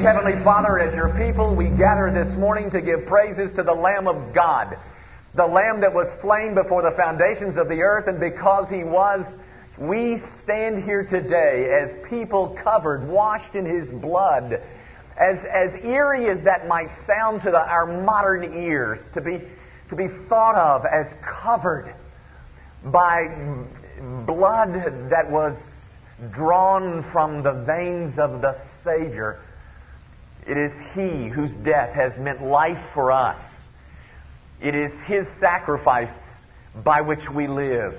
Heavenly Father, as your people, we gather this morning to give praises to the Lamb of God, the Lamb that was slain before the foundations of the earth, and because He was, we stand here today as people covered, washed in His blood. As, as eerie as that might sound to the, our modern ears, to be, to be thought of as covered by blood that was drawn from the veins of the Savior. It is He whose death has meant life for us. It is His sacrifice by which we live.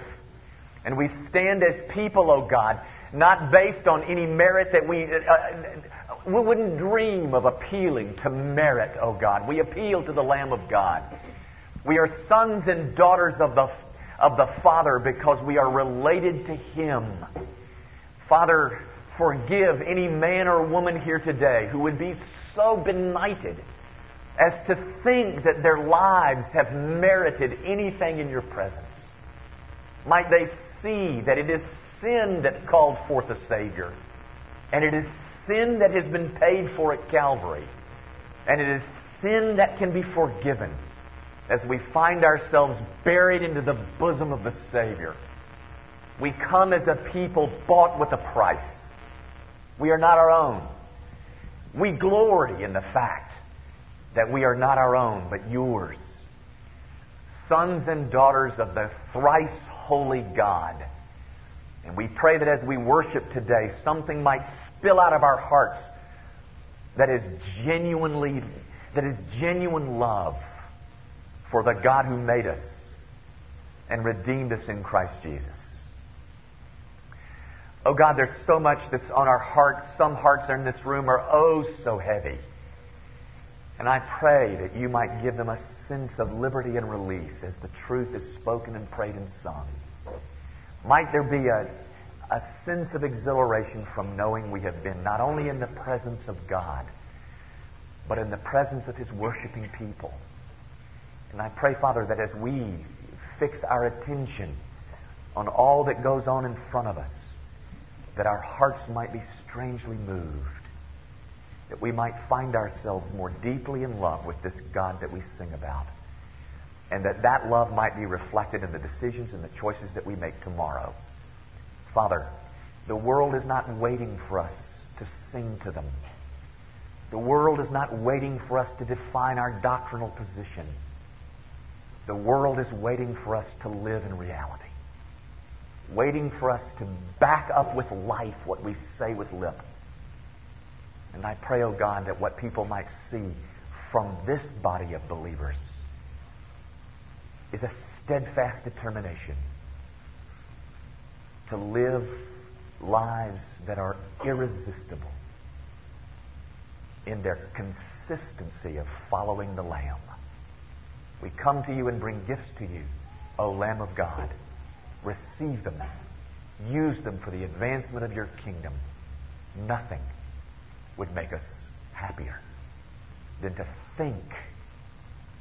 And we stand as people, O oh God, not based on any merit that we. Uh, we wouldn't dream of appealing to merit, O oh God. We appeal to the Lamb of God. We are sons and daughters of the, of the Father because we are related to Him. Father, forgive any man or woman here today who would be so benighted as to think that their lives have merited anything in your presence. Might they see that it is sin that called forth a Savior, and it is sin that has been paid for at Calvary, and it is sin that can be forgiven as we find ourselves buried into the bosom of the Savior. We come as a people bought with a price. We are not our own. We glory in the fact that we are not our own, but yours. Sons and daughters of the thrice holy God. And we pray that as we worship today, something might spill out of our hearts that is genuinely, that is genuine love for the God who made us and redeemed us in Christ Jesus. Oh God, there's so much that's on our hearts. Some hearts in this room are oh so heavy. And I pray that you might give them a sense of liberty and release as the truth is spoken and prayed and sung. Might there be a, a sense of exhilaration from knowing we have been not only in the presence of God, but in the presence of His worshiping people. And I pray, Father, that as we fix our attention on all that goes on in front of us, that our hearts might be strangely moved, that we might find ourselves more deeply in love with this God that we sing about, and that that love might be reflected in the decisions and the choices that we make tomorrow. Father, the world is not waiting for us to sing to them. The world is not waiting for us to define our doctrinal position. The world is waiting for us to live in reality waiting for us to back up with life what we say with lip. And I pray, oh God, that what people might see from this body of believers is a steadfast determination to live lives that are irresistible in their consistency of following the Lamb. We come to you and bring gifts to you, O Lamb of God receive them, use them for the advancement of your kingdom, nothing would make us happier than to think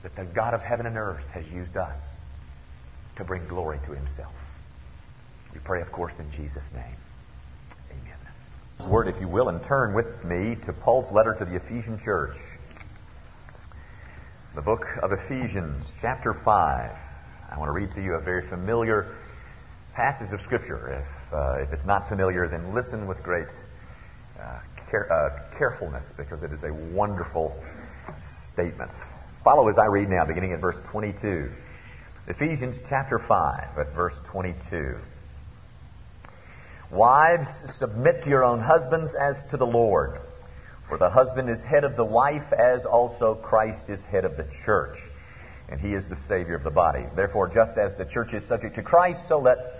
that the God of heaven and earth has used us to bring glory to himself. We pray, of course, in Jesus' name. Amen. Word, if you will, and turn with me to Paul's letter to the Ephesian church. The book of Ephesians, chapter 5. I want to read to you a very familiar passage of Scripture. If, uh, if it's not familiar, then listen with great uh, care, uh, carefulness because it is a wonderful statement. Follow as I read now, beginning at verse 22. Ephesians chapter 5, at verse 22. Wives, submit to your own husbands as to the Lord. For the husband is head of the wife, as also Christ is head of the church. And he is the Savior of the body. Therefore, just as the church is subject to Christ, so let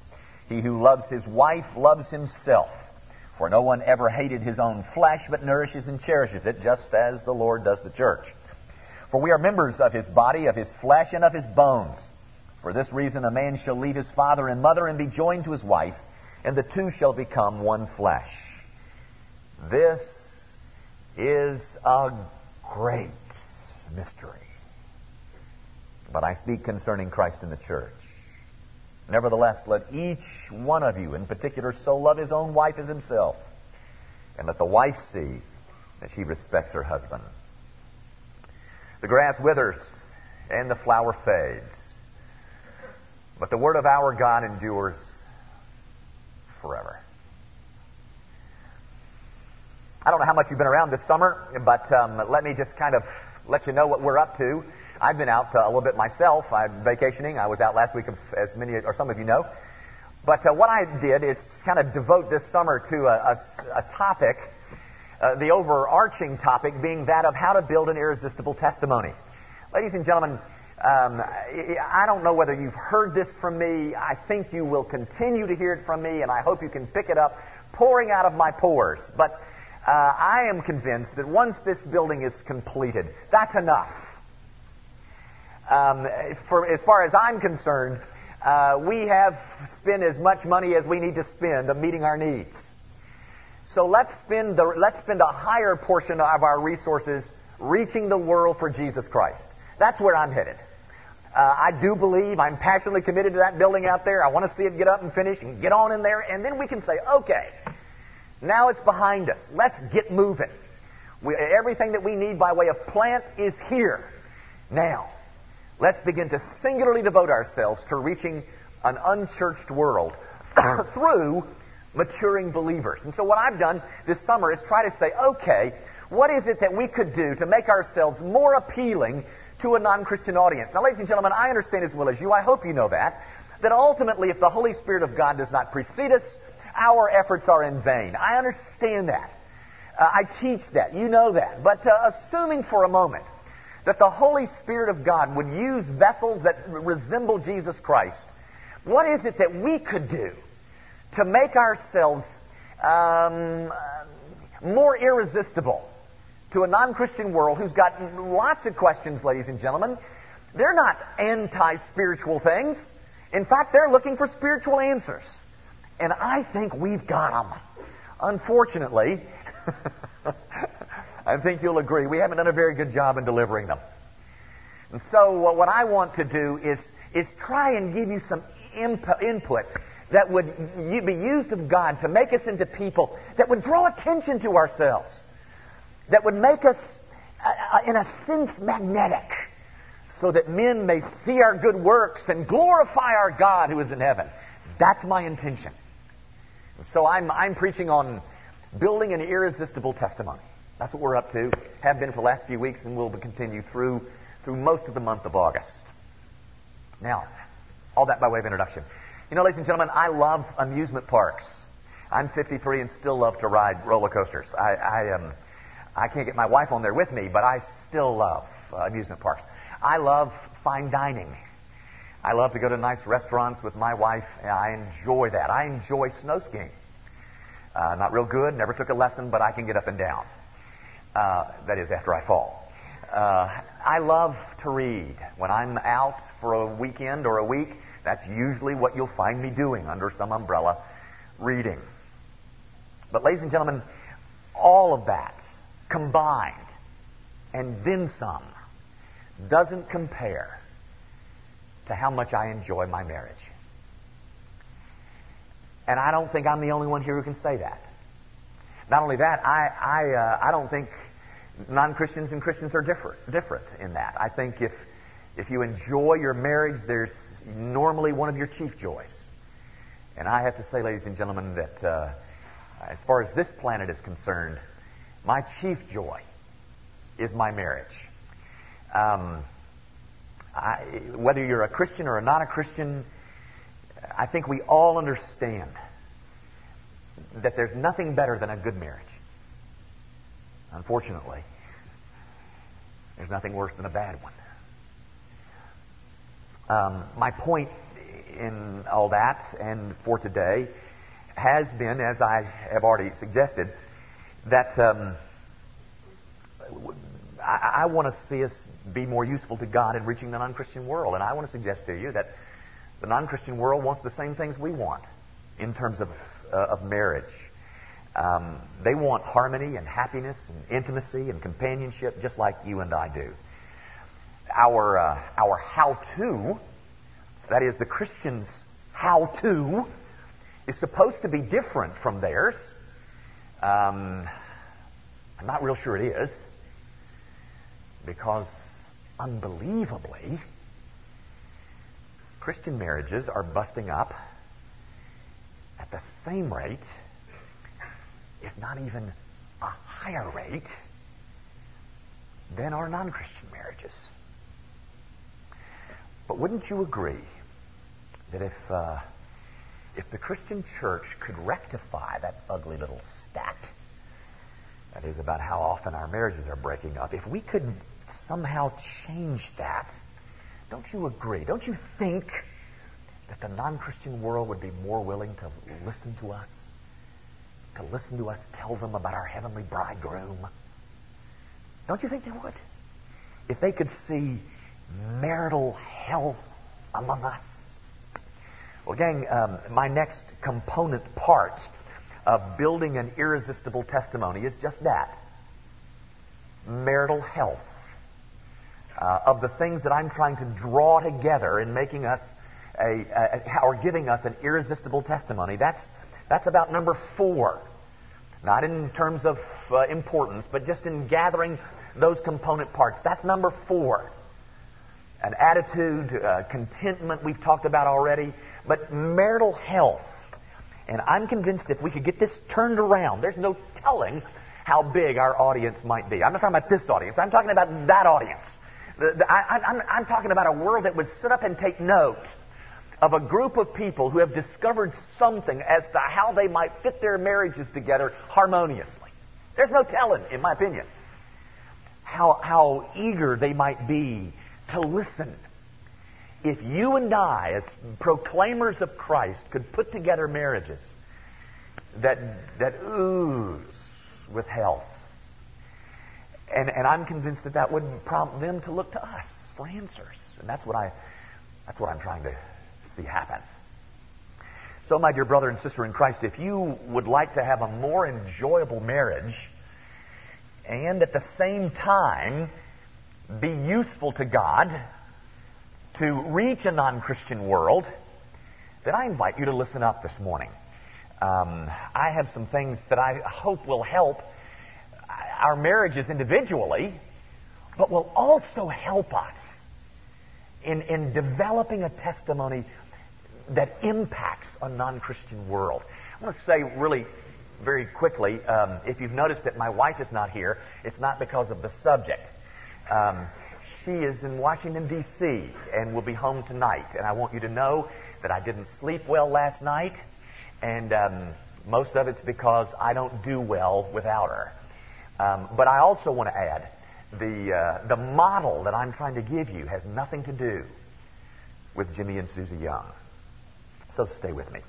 He who loves his wife loves himself. For no one ever hated his own flesh, but nourishes and cherishes it, just as the Lord does the church. For we are members of his body, of his flesh, and of his bones. For this reason, a man shall leave his father and mother and be joined to his wife, and the two shall become one flesh. This is a great mystery. But I speak concerning Christ and the church. Nevertheless, let each one of you in particular so love his own wife as himself, and let the wife see that she respects her husband. The grass withers and the flower fades, but the word of our God endures forever. I don't know how much you've been around this summer, but um, let me just kind of let you know what we're up to. I've been out uh, a little bit myself. I'm vacationing. I was out last week, as many or some of you know. But uh, what I did is kind of devote this summer to a, a, a topic, uh, the overarching topic being that of how to build an irresistible testimony. Ladies and gentlemen, um, I don't know whether you've heard this from me. I think you will continue to hear it from me, and I hope you can pick it up pouring out of my pores. But uh, I am convinced that once this building is completed, that's enough. Um, for, as far as I'm concerned, uh, we have spent as much money as we need to spend on meeting our needs. So let's spend, the, let's spend a higher portion of our resources reaching the world for Jesus Christ. That's where I'm headed. Uh, I do believe, I'm passionately committed to that building out there. I want to see it get up and finish and get on in there, and then we can say, okay, now it's behind us. Let's get moving. We, everything that we need by way of plant is here. Now, let's begin to singularly devote ourselves to reaching an unchurched world through maturing believers. And so what I've done this summer is try to say, okay, what is it that we could do to make ourselves more appealing to a non-Christian audience? Now, ladies and gentlemen, I understand as well as you, I hope you know that, that ultimately if the Holy Spirit of God does not precede us, our efforts are in vain. I understand that. Uh, I teach that. You know that. But uh, assuming for a moment that the Holy Spirit of God would use vessels that resemble Jesus Christ, what is it that we could do to make ourselves um, more irresistible to a non Christian world who's got lots of questions, ladies and gentlemen? They're not anti spiritual things. In fact, they're looking for spiritual answers. And I think we've got them. Unfortunately, I think you'll agree, we haven't done a very good job in delivering them. And so what I want to do is, is try and give you some input that would be used of God to make us into people that would draw attention to ourselves, that would make us, uh, uh, in a sense, magnetic, so that men may see our good works and glorify our God who is in heaven. That's my intention. So I'm, I'm preaching on building an irresistible testimony. That's what we're up to, have been for the last few weeks, and will continue through, through most of the month of August. Now, all that by way of introduction. You know, ladies and gentlemen, I love amusement parks. I'm 53 and still love to ride roller coasters. I, I, um, I can't get my wife on there with me, but I still love uh, amusement parks. I love fine dining. I love to go to nice restaurants with my wife. I enjoy that. I enjoy snow skiing. Uh, not real good, never took a lesson, but I can get up and down. Uh, that is, after I fall. Uh, I love to read. When I'm out for a weekend or a week, that's usually what you'll find me doing under some umbrella, reading. But, ladies and gentlemen, all of that combined and then some doesn't compare to how much I enjoy my marriage. And I don't think I'm the only one here who can say that. Not only that, I, I, uh, I don't think non-Christians and Christians are different, different in that. I think if, if you enjoy your marriage, there's normally one of your chief joys. And I have to say, ladies and gentlemen, that uh, as far as this planet is concerned, my chief joy is my marriage. Um, I, whether you're a Christian or not a Christian, I think we all understand that there's nothing better than a good marriage. Unfortunately, there's nothing worse than a bad one. Um, my point in all that and for today has been, as I have already suggested, that um, I, I want to see us be more useful to God in reaching the non Christian world. And I want to suggest to you that the non Christian world wants the same things we want in terms of, uh, of marriage. Um, they want harmony and happiness and intimacy and companionship just like you and I do. Our, uh, our how to, that is, the Christian's how to, is supposed to be different from theirs. Um, I'm not real sure it is because unbelievably, Christian marriages are busting up at the same rate, if not even a higher rate, than our non Christian marriages. But wouldn't you agree that if, uh, if the Christian church could rectify that ugly little stat, that is about how often our marriages are breaking up, if we could somehow change that, don't you agree? Don't you think that the non Christian world would be more willing to listen to us? To listen to us tell them about our heavenly bridegroom? Don't you think they would? If they could see marital health among us. Well, gang, um, my next component part of building an irresistible testimony is just that marital health uh, of the things that I'm trying to draw together in making us a, a, or giving us an irresistible testimony. That's, that's about number four. Not in terms of uh, importance, but just in gathering those component parts. That's number four. An attitude, uh, contentment, we've talked about already, but marital health. And I'm convinced if we could get this turned around, there's no telling how big our audience might be. I'm not talking about this audience, I'm talking about that audience. The, the, I, am talking about a world that would sit up and take note of a group of people who have discovered something as to how they might fit their marriages together harmoniously. There's no telling, in my opinion, how, how eager they might be to listen. If you and I, as proclaimers of Christ, could put together marriages that, that ooze with health, and, and I'm convinced that that would prompt them to look to us for answers. And that's what, I, that's what I'm trying to see happen. So, my dear brother and sister in Christ, if you would like to have a more enjoyable marriage and at the same time be useful to God to reach a non Christian world, then I invite you to listen up this morning. Um, I have some things that I hope will help our marriages individually, but will also help us in, in developing a testimony that impacts a non Christian world. I want to say really very quickly um, if you've noticed that my wife is not here, it's not because of the subject. Um, she is in Washington, D.C., and will be home tonight. And I want you to know that I didn't sleep well last night, and um, most of it's because I don't do well without her. Um, but I also want to add the, uh, the model that I'm trying to give you has nothing to do with Jimmy and Susie Young. So stay with me.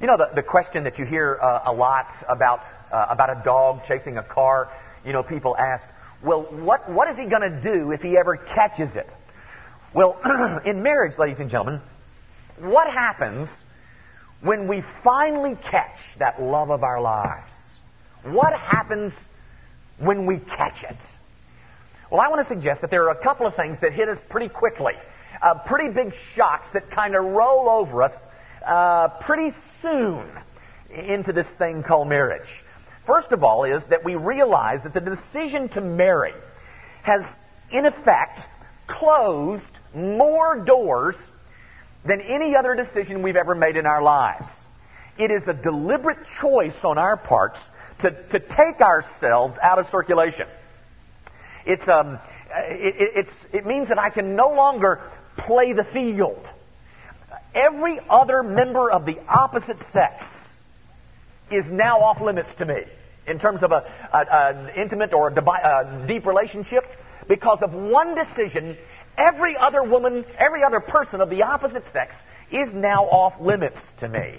You know, the, the question that you hear uh, a lot about, uh, about a dog chasing a car, you know, people ask, well, what, what is he going to do if he ever catches it? Well, in marriage, ladies and gentlemen, what happens when we finally catch that love of our lives? What happens when we catch it? Well, I want to suggest that there are a couple of things that hit us pretty quickly. Uh, pretty big shocks that kind of roll over us uh, pretty soon into this thing called marriage. First of all, is that we realize that the decision to marry has, in effect, closed more doors than any other decision we've ever made in our lives. It is a deliberate choice on our parts to, to take ourselves out of circulation. It's, um, it, it's, it means that I can no longer play the field. Every other member of the opposite sex is now off limits to me in terms of an intimate or a, a deep relationship because of one decision. Every other woman, every other person of the opposite sex is now off limits to me.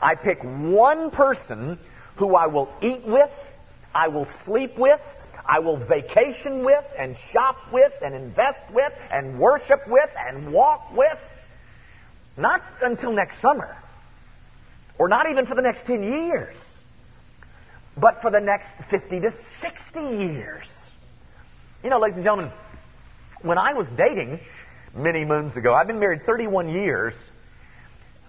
I pick one person who I will eat with, I will sleep with, I will vacation with, and shop with, and invest with, and worship with, and walk with. Not until next summer, or not even for the next 10 years, but for the next 50 to 60 years. You know, ladies and gentlemen, when I was dating many moons ago, I've been married 31 years.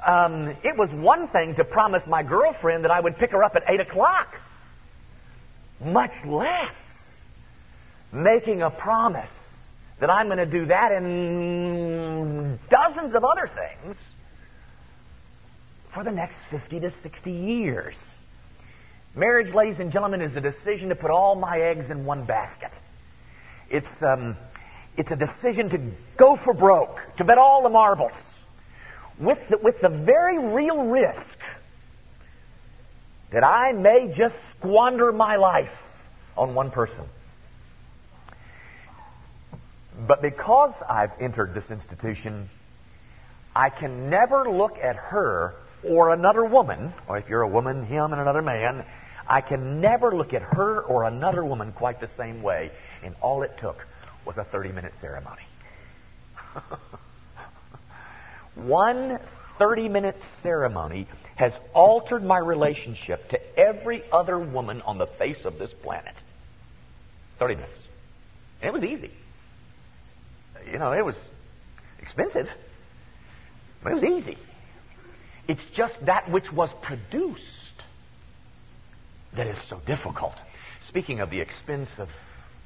Um, it was one thing to promise my girlfriend that I would pick her up at 8 o'clock, much less making a promise that I'm going to do that and dozens of other things for the next 50 to 60 years. Marriage, ladies and gentlemen, is a decision to put all my eggs in one basket. It's, um, it's a decision to go for broke, to bet all the marbles, with the, with the very real risk that I may just squander my life on one person. But because I've entered this institution, I can never look at her or another woman, or if you're a woman, him and another man, I can never look at her or another woman quite the same way. And all it took was a 30 minute ceremony. One 30 minute ceremony has altered my relationship to every other woman on the face of this planet. 30 minutes. And it was easy you know, it was expensive, but it was easy. It's just that which was produced that is so difficult. Speaking of the expense of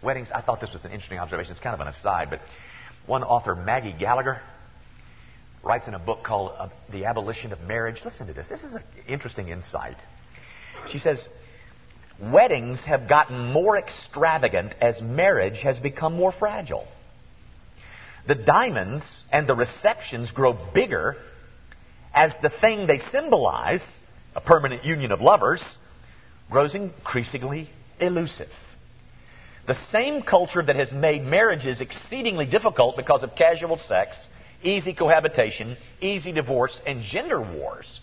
weddings, I thought this was an interesting observation. It's kind of an aside, but one author, Maggie Gallagher, writes in a book called uh, The Abolition of Marriage. Listen to this. This is an interesting insight. She says, Weddings have gotten more extravagant as marriage has become more fragile the diamonds and the receptions grow bigger as the thing they symbolize, a permanent union of lovers, grows increasingly elusive. The same culture that has made marriages exceedingly difficult because of casual sex, easy cohabitation, easy divorce, and gender wars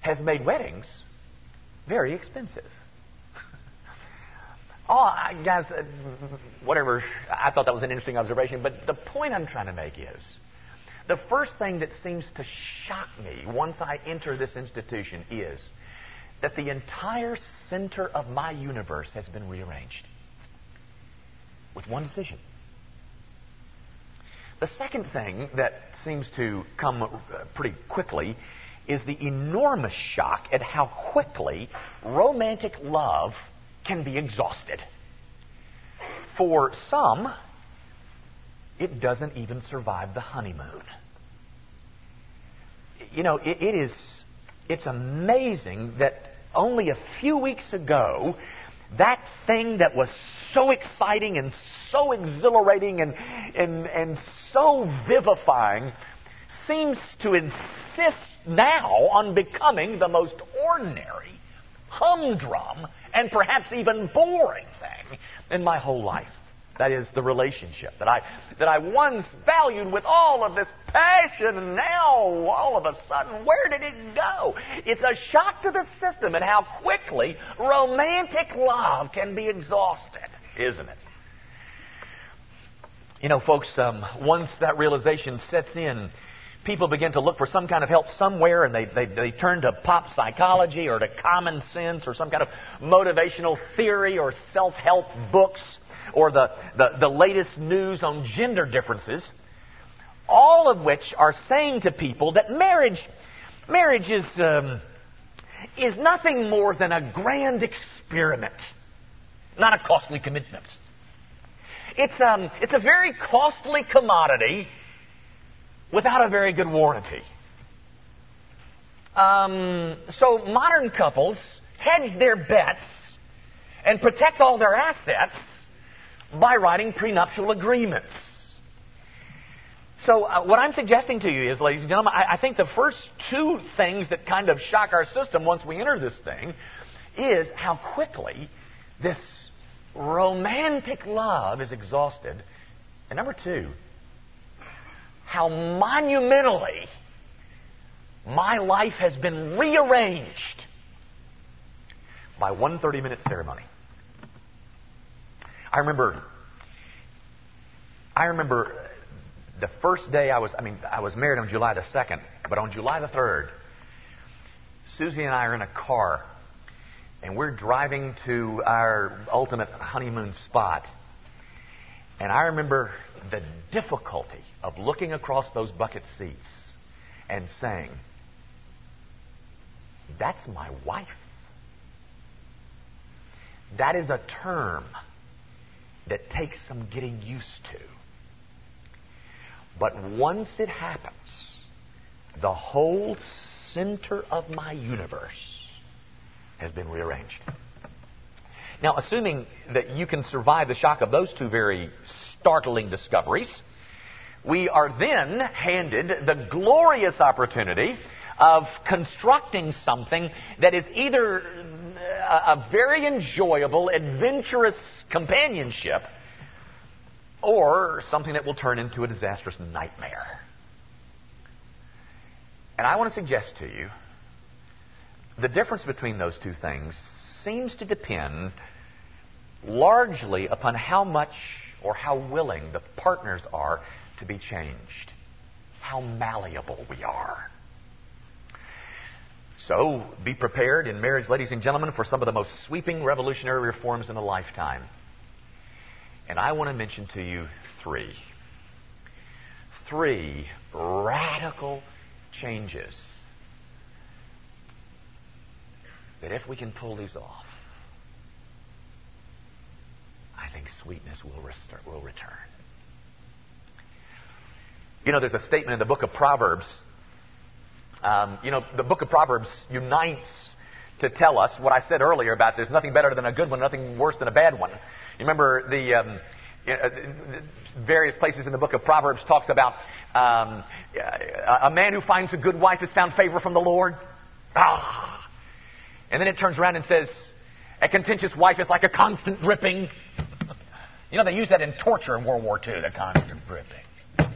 has made weddings very expensive. Oh, guys, uh, whatever. I thought that was an interesting observation, but the point I'm trying to make is the first thing that seems to shock me once I enter this institution is that the entire center of my universe has been rearranged with one decision. The second thing that seems to come uh, pretty quickly is the enormous shock at how quickly romantic love can be exhausted. For some, it doesn't even survive the honeymoon. You know, it, it is, it's amazing that only a few weeks ago, that thing that was so exciting and so exhilarating and, and, and so vivifying seems to insist now on becoming the most ordinary, humdrum, and perhaps even boring thing in my whole life. That is the relationship that I, that I once valued with all of this passion, now all of a sudden, where did it go? It's a shock to the system and how quickly romantic love can be exhausted, isn't it? You know, folks, um, once that realization sets in, people begin to look for some kind of help somewhere and they, they, they turn to pop psychology or to common sense or some kind of motivational theory or self help books or the, the, the latest news on gender differences, all of which are saying to people that marriage, marriage is, um, is nothing more than a grand experiment, not a costly commitment. It's, um, it's a very costly commodity without a very good warranty. Um, so modern couples hedge their bets and protect all their assets by writing prenuptial agreements. So, uh, what I'm suggesting to you is, ladies and gentlemen, I, I, think the first two things that kind of shock our system once we enter this thing is how quickly this romantic love is exhausted. And number two, how monumentally My life has been rearranged by one 30 minute ceremony. I remember, I remember the first day I was, I mean, I was married on July the 2nd, but on July the 3rd, Susie and I are in a car, and we're driving to our ultimate honeymoon spot. And I remember the difficulty of looking across those bucket seats and saying, That's my wife. That is a term that takes some getting used to. But once it happens, the whole center of my universe has been rearranged. Now, assuming that you can survive the shock of those two very startling discoveries, we are then handed the glorious opportunity of constructing something that is either uh, a, very enjoyable, adventurous companionship or something that will turn into a disastrous nightmare. And I want to suggest to you the difference between those two things seems to depend largely upon how much or how willing the partners are to be changed, how malleable we are. So, be prepared in marriage, ladies and gentlemen, for some of the most sweeping revolutionary reforms in a lifetime. And I want to mention to you three. Three radical changes that if we can pull these off, Think sweetness will, will return. You know, there's a statement in the book of Proverbs. Um, you know, the book of Proverbs unites to tell us what I said earlier about there's nothing better than a good one, nothing worse than a bad one. You remember the um, uh, various places in the book of Proverbs talks about um, a man who finds a good wife has found favor from the Lord. Ah. And then it turns around and says, a contentious wife is like a constant dripping. You know, they used that in torture in World War II, the constant dripping.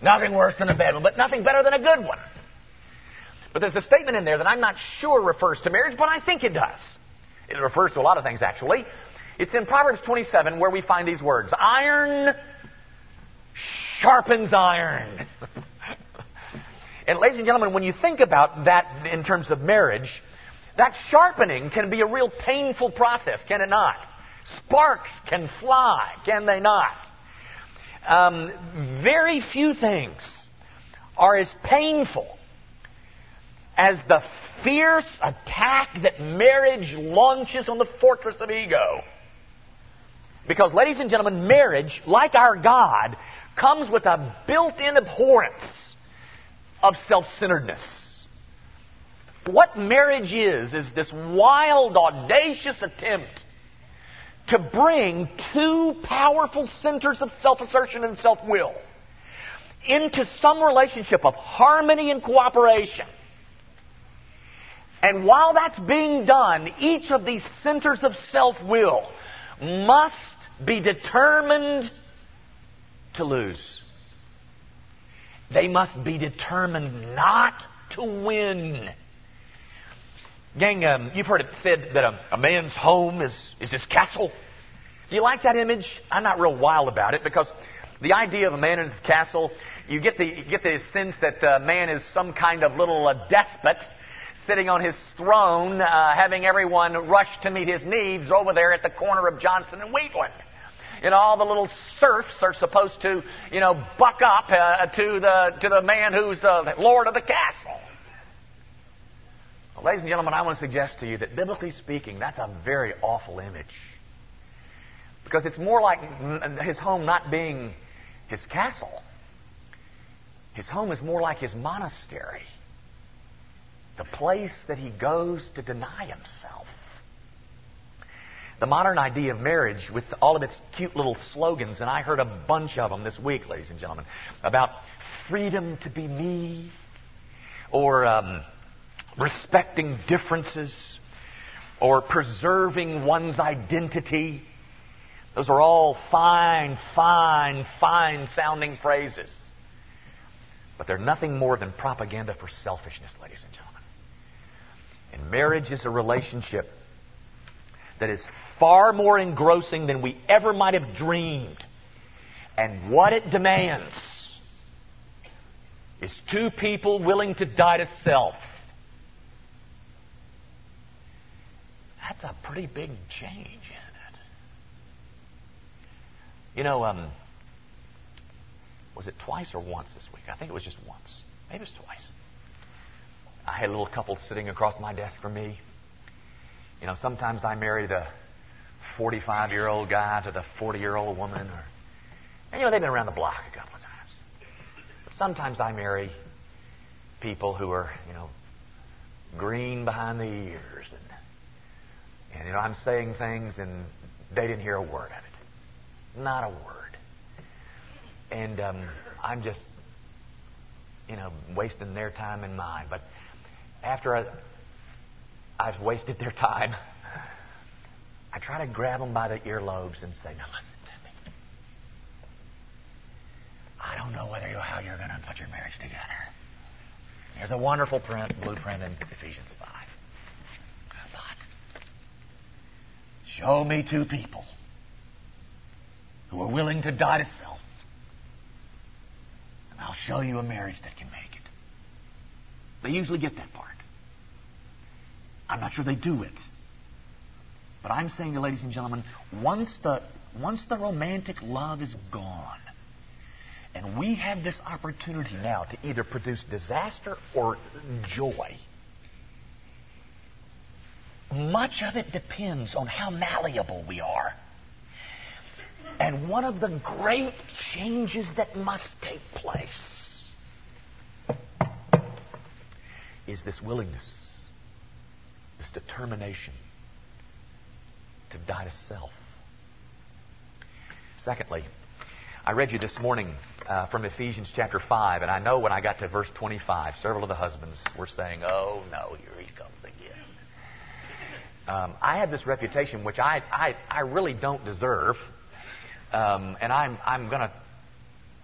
Nothing worse than a bad one, but nothing better than a good one. But there's a statement in there that I'm not sure refers to marriage, but I think it does. It refers to a lot of things, actually. It's in Proverbs 27 where we find these words Iron sharpens iron. and, ladies and gentlemen, when you think about that in terms of marriage, that sharpening can be a real painful process, can it not? Sparks can fly, can they not? Um, very few things are as painful as the fierce attack that marriage launches on the fortress of ego. Because, ladies and gentlemen, marriage, like our God, comes with a built in abhorrence of self centeredness. What marriage is, is this wild, audacious attempt to bring two powerful centers of self assertion and self will into some relationship of harmony and cooperation. And while that's being done, each of these centers of self will must be determined to lose. They must be determined not to win. Gang, um, you've heard it said that a, a, man's home is, is his castle. Do you like that image? I'm not real wild about it because the idea of a man in his castle, you get the, you get the sense that uh, man is some kind of little uh, despot sitting on his throne, uh, having everyone rush to meet his needs over there at the corner of Johnson and Wheatland. Know, all the little serfs are supposed to, you know, buck up uh, to the to the man who's the lord of the castle. Well, ladies and gentlemen, I want to suggest to you that biblically speaking, that's a very awful image. Because it's more like his home not being his castle. His home is more like his monastery. The place that he goes to deny himself. The modern idea of marriage, with all of its cute little slogans, and I heard a bunch of them this week, ladies and gentlemen, about freedom to be me, or um, respecting differences, or preserving one's identity. Those are all fine, fine, fine sounding phrases. But they're nothing more than propaganda for selfishness, ladies and gentlemen. And marriage is a relationship that is far more engrossing than we ever might have dreamed. And what it demands is two people willing to die to self. That's a pretty big change, isn't it? You know, um, was it twice or once this week? I think it was just once. Maybe it was twice. I had a little couple sitting across my desk from me. You know, sometimes I marry the 45 year old guy to the 40 year old woman, or, and, you know, they've been around the block a couple of times. But sometimes I marry people who are, you know, green behind the ears, and, and you know, I'm saying things and they didn't hear a word of it. Not a word. And um, I'm just, you know, wasting their time and mine. But after I, I've wasted their time, I try to grab them by the earlobes and say, now listen to me. I don't know whether you how you're going to put your marriage together. There's a wonderful print, blueprint in Ephesians 5. But show me two people who are willing to die to self and I'll show you a marriage that can make it. They usually get that part. I'm not sure they do it. But I'm saying to ladies and gentlemen, once the, once the romantic love is gone, and we have this opportunity now to either produce disaster or joy, much of it depends on how malleable we are. And one of the great changes that must take place is this willingness, this determination to die to self. Secondly, I read you this morning uh, from Ephesians chapter 5, and I know when I got to verse 25, several of the husbands were saying, Oh, no, here he comes. Um, I have this reputation which I, I, I really don't deserve um, and I'm, I'm going to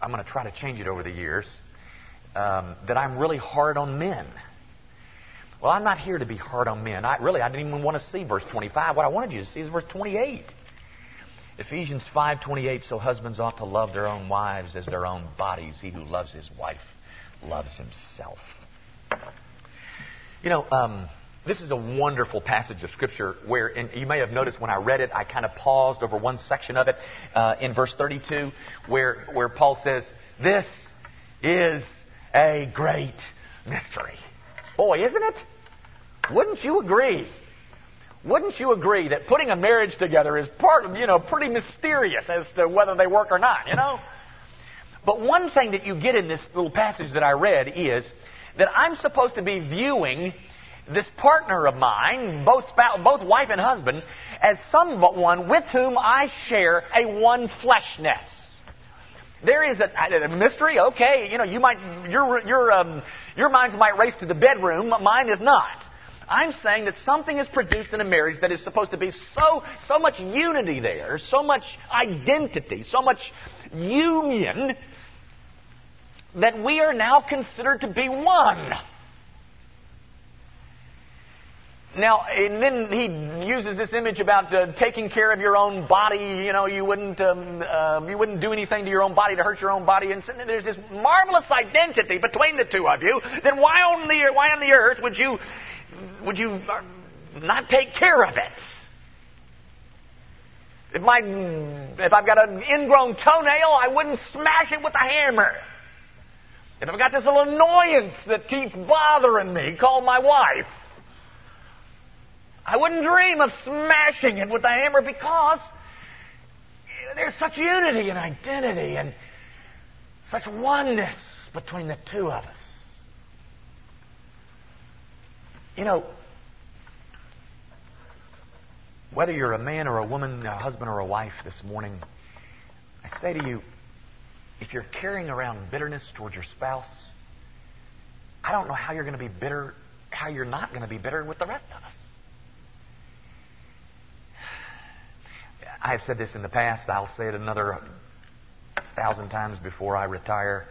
I'm to try to change it over the years, um, that I'm really hard on men. Well, I'm not here to be hard on men. I really I didn't even want to see verse 25. What I wanted you to see is verse 28. Ephesians 5:28 so husbands ought to love their own wives as their own bodies. He who loves his wife loves himself. You know, um, this is a wonderful passage of Scripture where, and you may have noticed when I read it, I kind of paused over one section of it uh, in verse 32 where, where Paul says, This is a great mystery. Boy, isn't it? Wouldn't you agree? Wouldn't you agree that putting a marriage together is part of, you know, pretty mysterious as to whether they work or not, you know? But one thing that you get in this little passage that I read is that I'm supposed to be viewing this partner of mine, both spouse, both wife and husband, as someone with whom I share a one fleshness. There is a, a, mystery. Okay, you know, you might your your um, your minds might race to the bedroom. Mine is not. I'm saying that something is produced in a marriage that is supposed to be so so much unity there, so much identity, so much union that we are now considered to be one. Now, and then he uses this image about uh, taking care of your own body. You know, you wouldn't um, uh, you wouldn't do anything to your own body to hurt your own body. And so there's this marvelous identity between the two of you. Then why on the why on the earth would you would you not take care of it? If my if I've got an ingrown toenail, I wouldn't smash it with a hammer. If I've got this little annoyance that keeps bothering me, call my wife. I wouldn't dream of smashing it with a hammer because there's such unity and identity and such oneness between the two of us. You know, whether you're a man or a woman, a husband or a wife this morning, I say to you, if you're carrying around bitterness towards your spouse, I don't know how you're going to be bitter, how you're not going to be bitter with the rest of us. I have said this in the past. I'll say it another thousand times before I retire.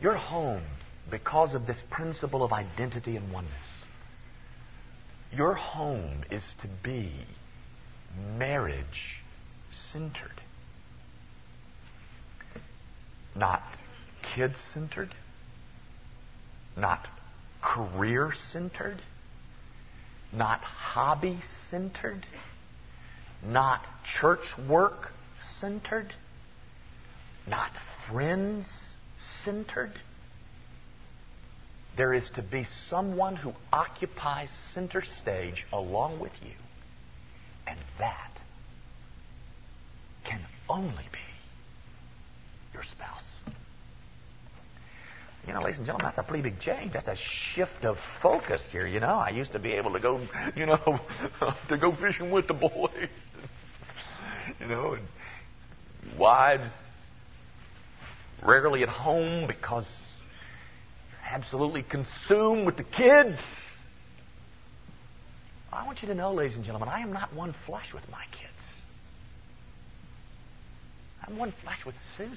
Your home, because of this principle of identity and oneness, your home is to be marriage centered, not kid centered, not career centered, not hobby centered, not church work centered, not friends centered. There is to be someone who occupies center stage along with you. And that can only be your spouse. You know, ladies and gentlemen, that's a pretty big change. That's a shift of focus here. You know, I used to be able to go, you know, to go fishing with the boys. You know, and wives rarely at home because you're absolutely consumed with the kids. I want you to know, ladies and gentlemen, I am not one flesh with my kids. I'm one flesh with Susie.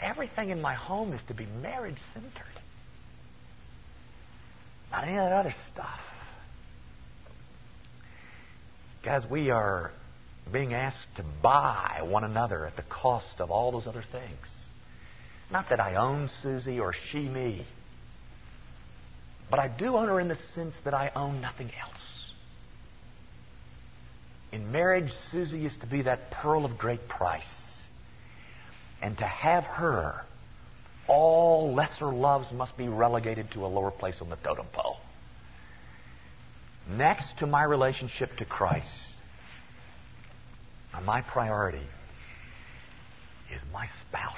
Everything in my home is to be marriage centered. Not any of that other stuff. Guys, we are being asked to buy one another at the cost of all those other things. Not that I own Susie or she me, but I do own her in the sense that I own nothing else. In marriage, Susie is to be that pearl of great price. And to have her, all lesser loves must be relegated to a lower place on the totem pole. Next to my relationship to Christ, my priority is my spouse.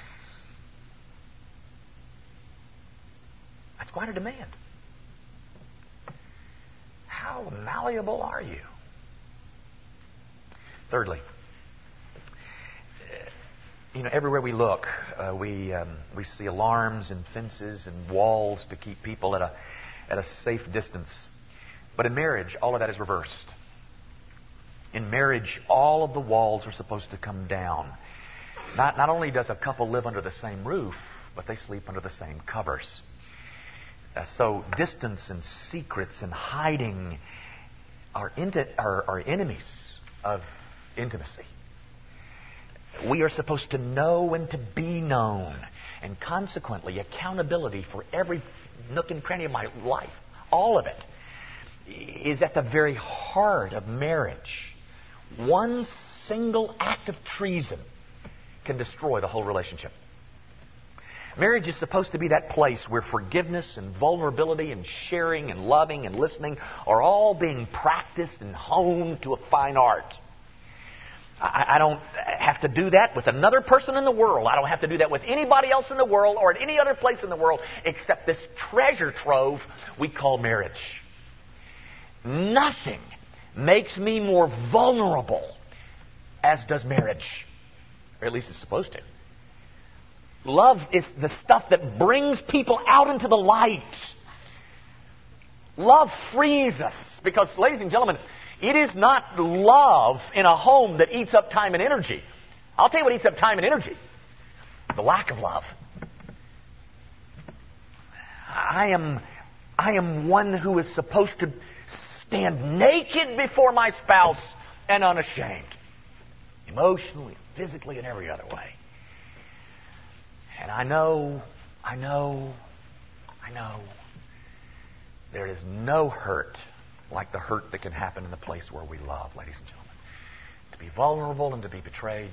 That's quite a demand. How malleable are you? Thirdly, you know, everywhere we look, uh, we um, we see alarms and fences and walls to keep people at a at a safe distance. But in marriage, all of that is reversed. In marriage, all of the walls are supposed to come down. Not not only does a couple live under the same roof, but they sleep under the same covers. Uh, so distance and secrets and hiding are, are, are enemies of intimacy. We are supposed to know and to be known. And consequently, accountability for every nook and cranny of my life, all of it, is at the very heart of marriage. One single act of treason can destroy the whole relationship. Marriage is supposed to be that place where forgiveness and vulnerability and sharing and loving and listening are all being practiced and honed to a fine art. I, don't have to do that with another person in the world. I don't have to do that with anybody else in the world or at any other place in the world except this treasure trove we call marriage. Nothing makes me more vulnerable as does marriage. Or at least it's supposed to. Love is the stuff that brings people out into the light. Love frees us because, ladies and gentlemen, it is not love in a home that eats up time and energy. I'll tell you what eats up time and energy the lack of love. I am, I am one who is supposed to stand naked before my spouse and unashamed, emotionally, physically, and every other way. And I know, I know, I know, there is no hurt like the hurt that can happen in the place where we love, ladies and gentlemen. To be vulnerable and to be betrayed,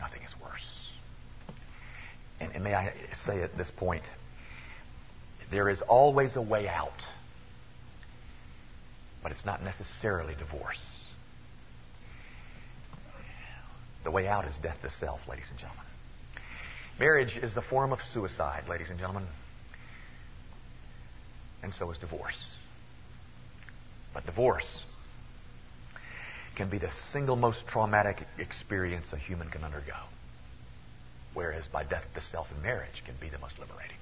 nothing is worse. And, and may I say at this point, there is always a way out, but it's not necessarily divorce. The way out is death to self, ladies and gentlemen. Marriage is a form of suicide, ladies and gentlemen and so is divorce. But divorce can be the single most traumatic experience a human can undergo. Whereas by death to self in marriage can be the most liberating.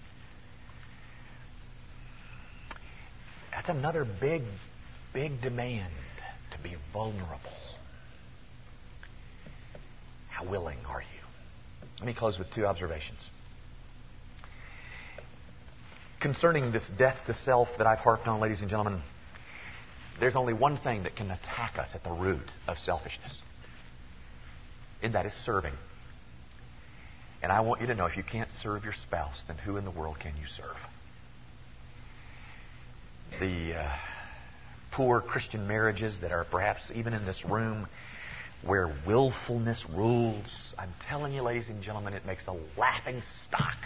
That's another big, big demand to be vulnerable. How willing are you? Let me close with two observations. Concerning this death to self that I've harped on, ladies and gentlemen, there's only one thing that can attack us at the root of selfishness, and that is serving. And I want you to know if you can't serve your spouse, then who in the world can you serve? The uh, poor Christian marriages that are perhaps even in this room where willfulness rules, I'm telling you, ladies and gentlemen, it makes a laughing stock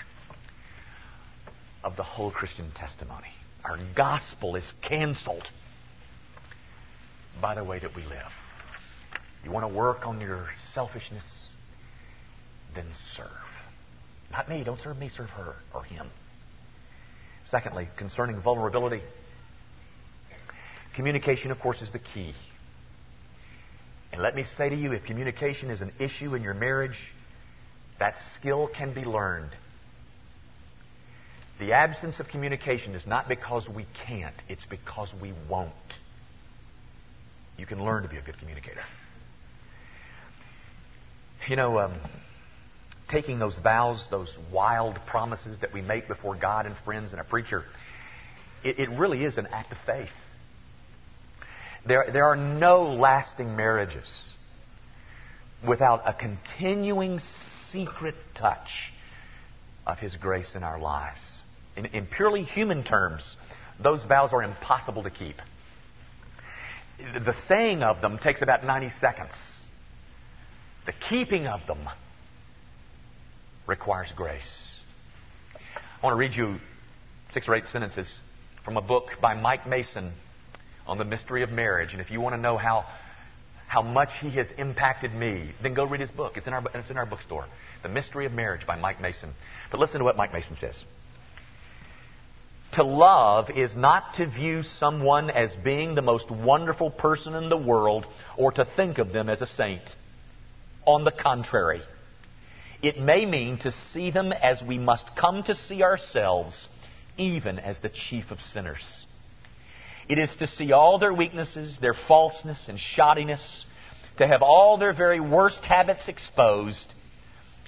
of the whole Christian testimony. Our gospel is canceled by the way that we live. You want to work on your selfishness? Then serve. Not me. Don't serve me. Serve her or him. Secondly, concerning vulnerability, communication, of course, is the key. And let me say to you, if communication is an issue in your marriage, that skill can be learned. The absence of communication is not because we can't, it's because we won't. You can learn to be a good communicator. You know, um, taking those vows, those wild promises that we make before God and friends and a preacher, it, it really is an act of faith. There, there are no lasting marriages without a continuing secret touch of His grace in our lives. In, in purely human terms, those vows are impossible to keep. The saying of them takes about 90 seconds. The keeping of them requires grace. I want to read you six or eight sentences from a book by Mike Mason on the mystery of marriage. And if you want to know how, how much he has impacted me, then go read his book. It's in, our, it's in our bookstore. The Mystery of Marriage by Mike Mason. But listen to what Mike Mason says. To love is not to view someone as being the most wonderful person in the world or to think of them as a saint. On the contrary, it may mean to see them as we must come to see ourselves, even as the chief of sinners. It is to see all their weaknesses, their falseness and shoddiness, to have all their very worst habits exposed,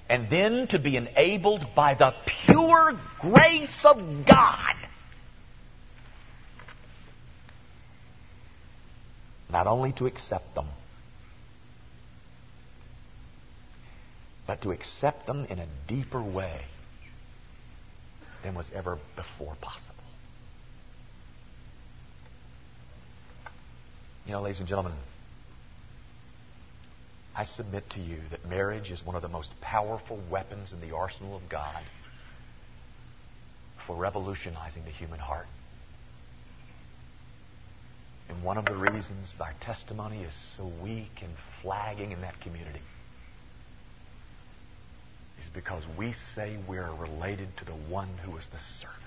and then to be enabled by the pure grace of God not only to accept them, but to accept them in a deeper way than was ever before possible. You know, ladies and gentlemen, I submit to you that marriage is one of the most powerful weapons in the arsenal of God for revolutionizing the human heart. And one of the reasons our testimony is so weak and flagging in that community is because we say we're related to the one who was the servant.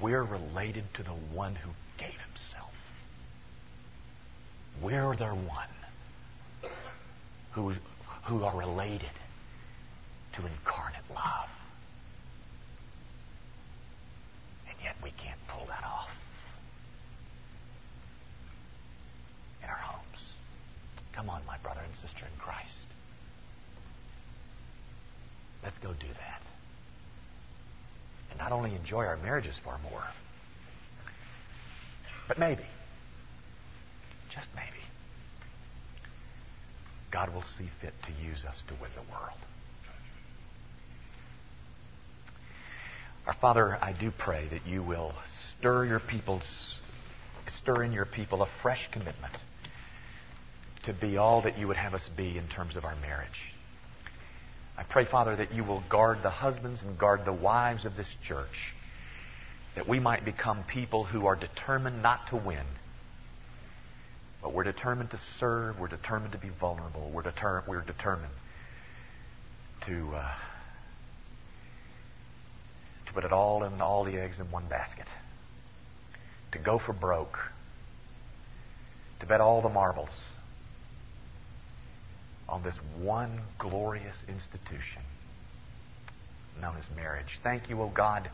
We're related to the one who gave himself. We're the one who, who are related to incarnate love. And yet we can't pull that off in our homes. Come on, my brother and sister in Christ. Let's go do that. And not only enjoy our marriages far more, but maybe, just maybe, God will see fit to use us to win the world. Our Father, I do pray that you will stir your people's stir in your people a fresh commitment to be all that you would have us be in terms of our marriage. I pray, Father, that you will guard the husbands and guard the wives of this church, that we might become people who are determined not to win, but we're determined to serve, we're determined to be vulnerable, we're, deter- we're determined to, uh, to put it all in all the eggs in one basket, to go for broke, to bet all the marbles on this one glorious institution known as marriage. Thank you, O oh God,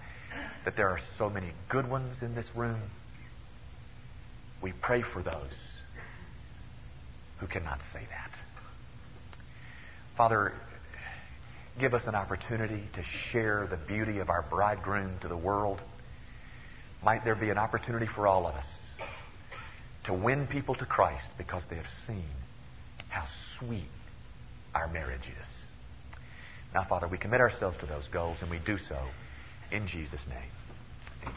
that there are so many good ones in this room. We pray for those who cannot say that. Father, give us an opportunity to share the beauty of our bridegroom to the world. Might there be an opportunity for all of us to win people to Christ because they have seen how sweet our marriage is. Now, Father, we commit ourselves to those goals, and we do so in Jesus' name.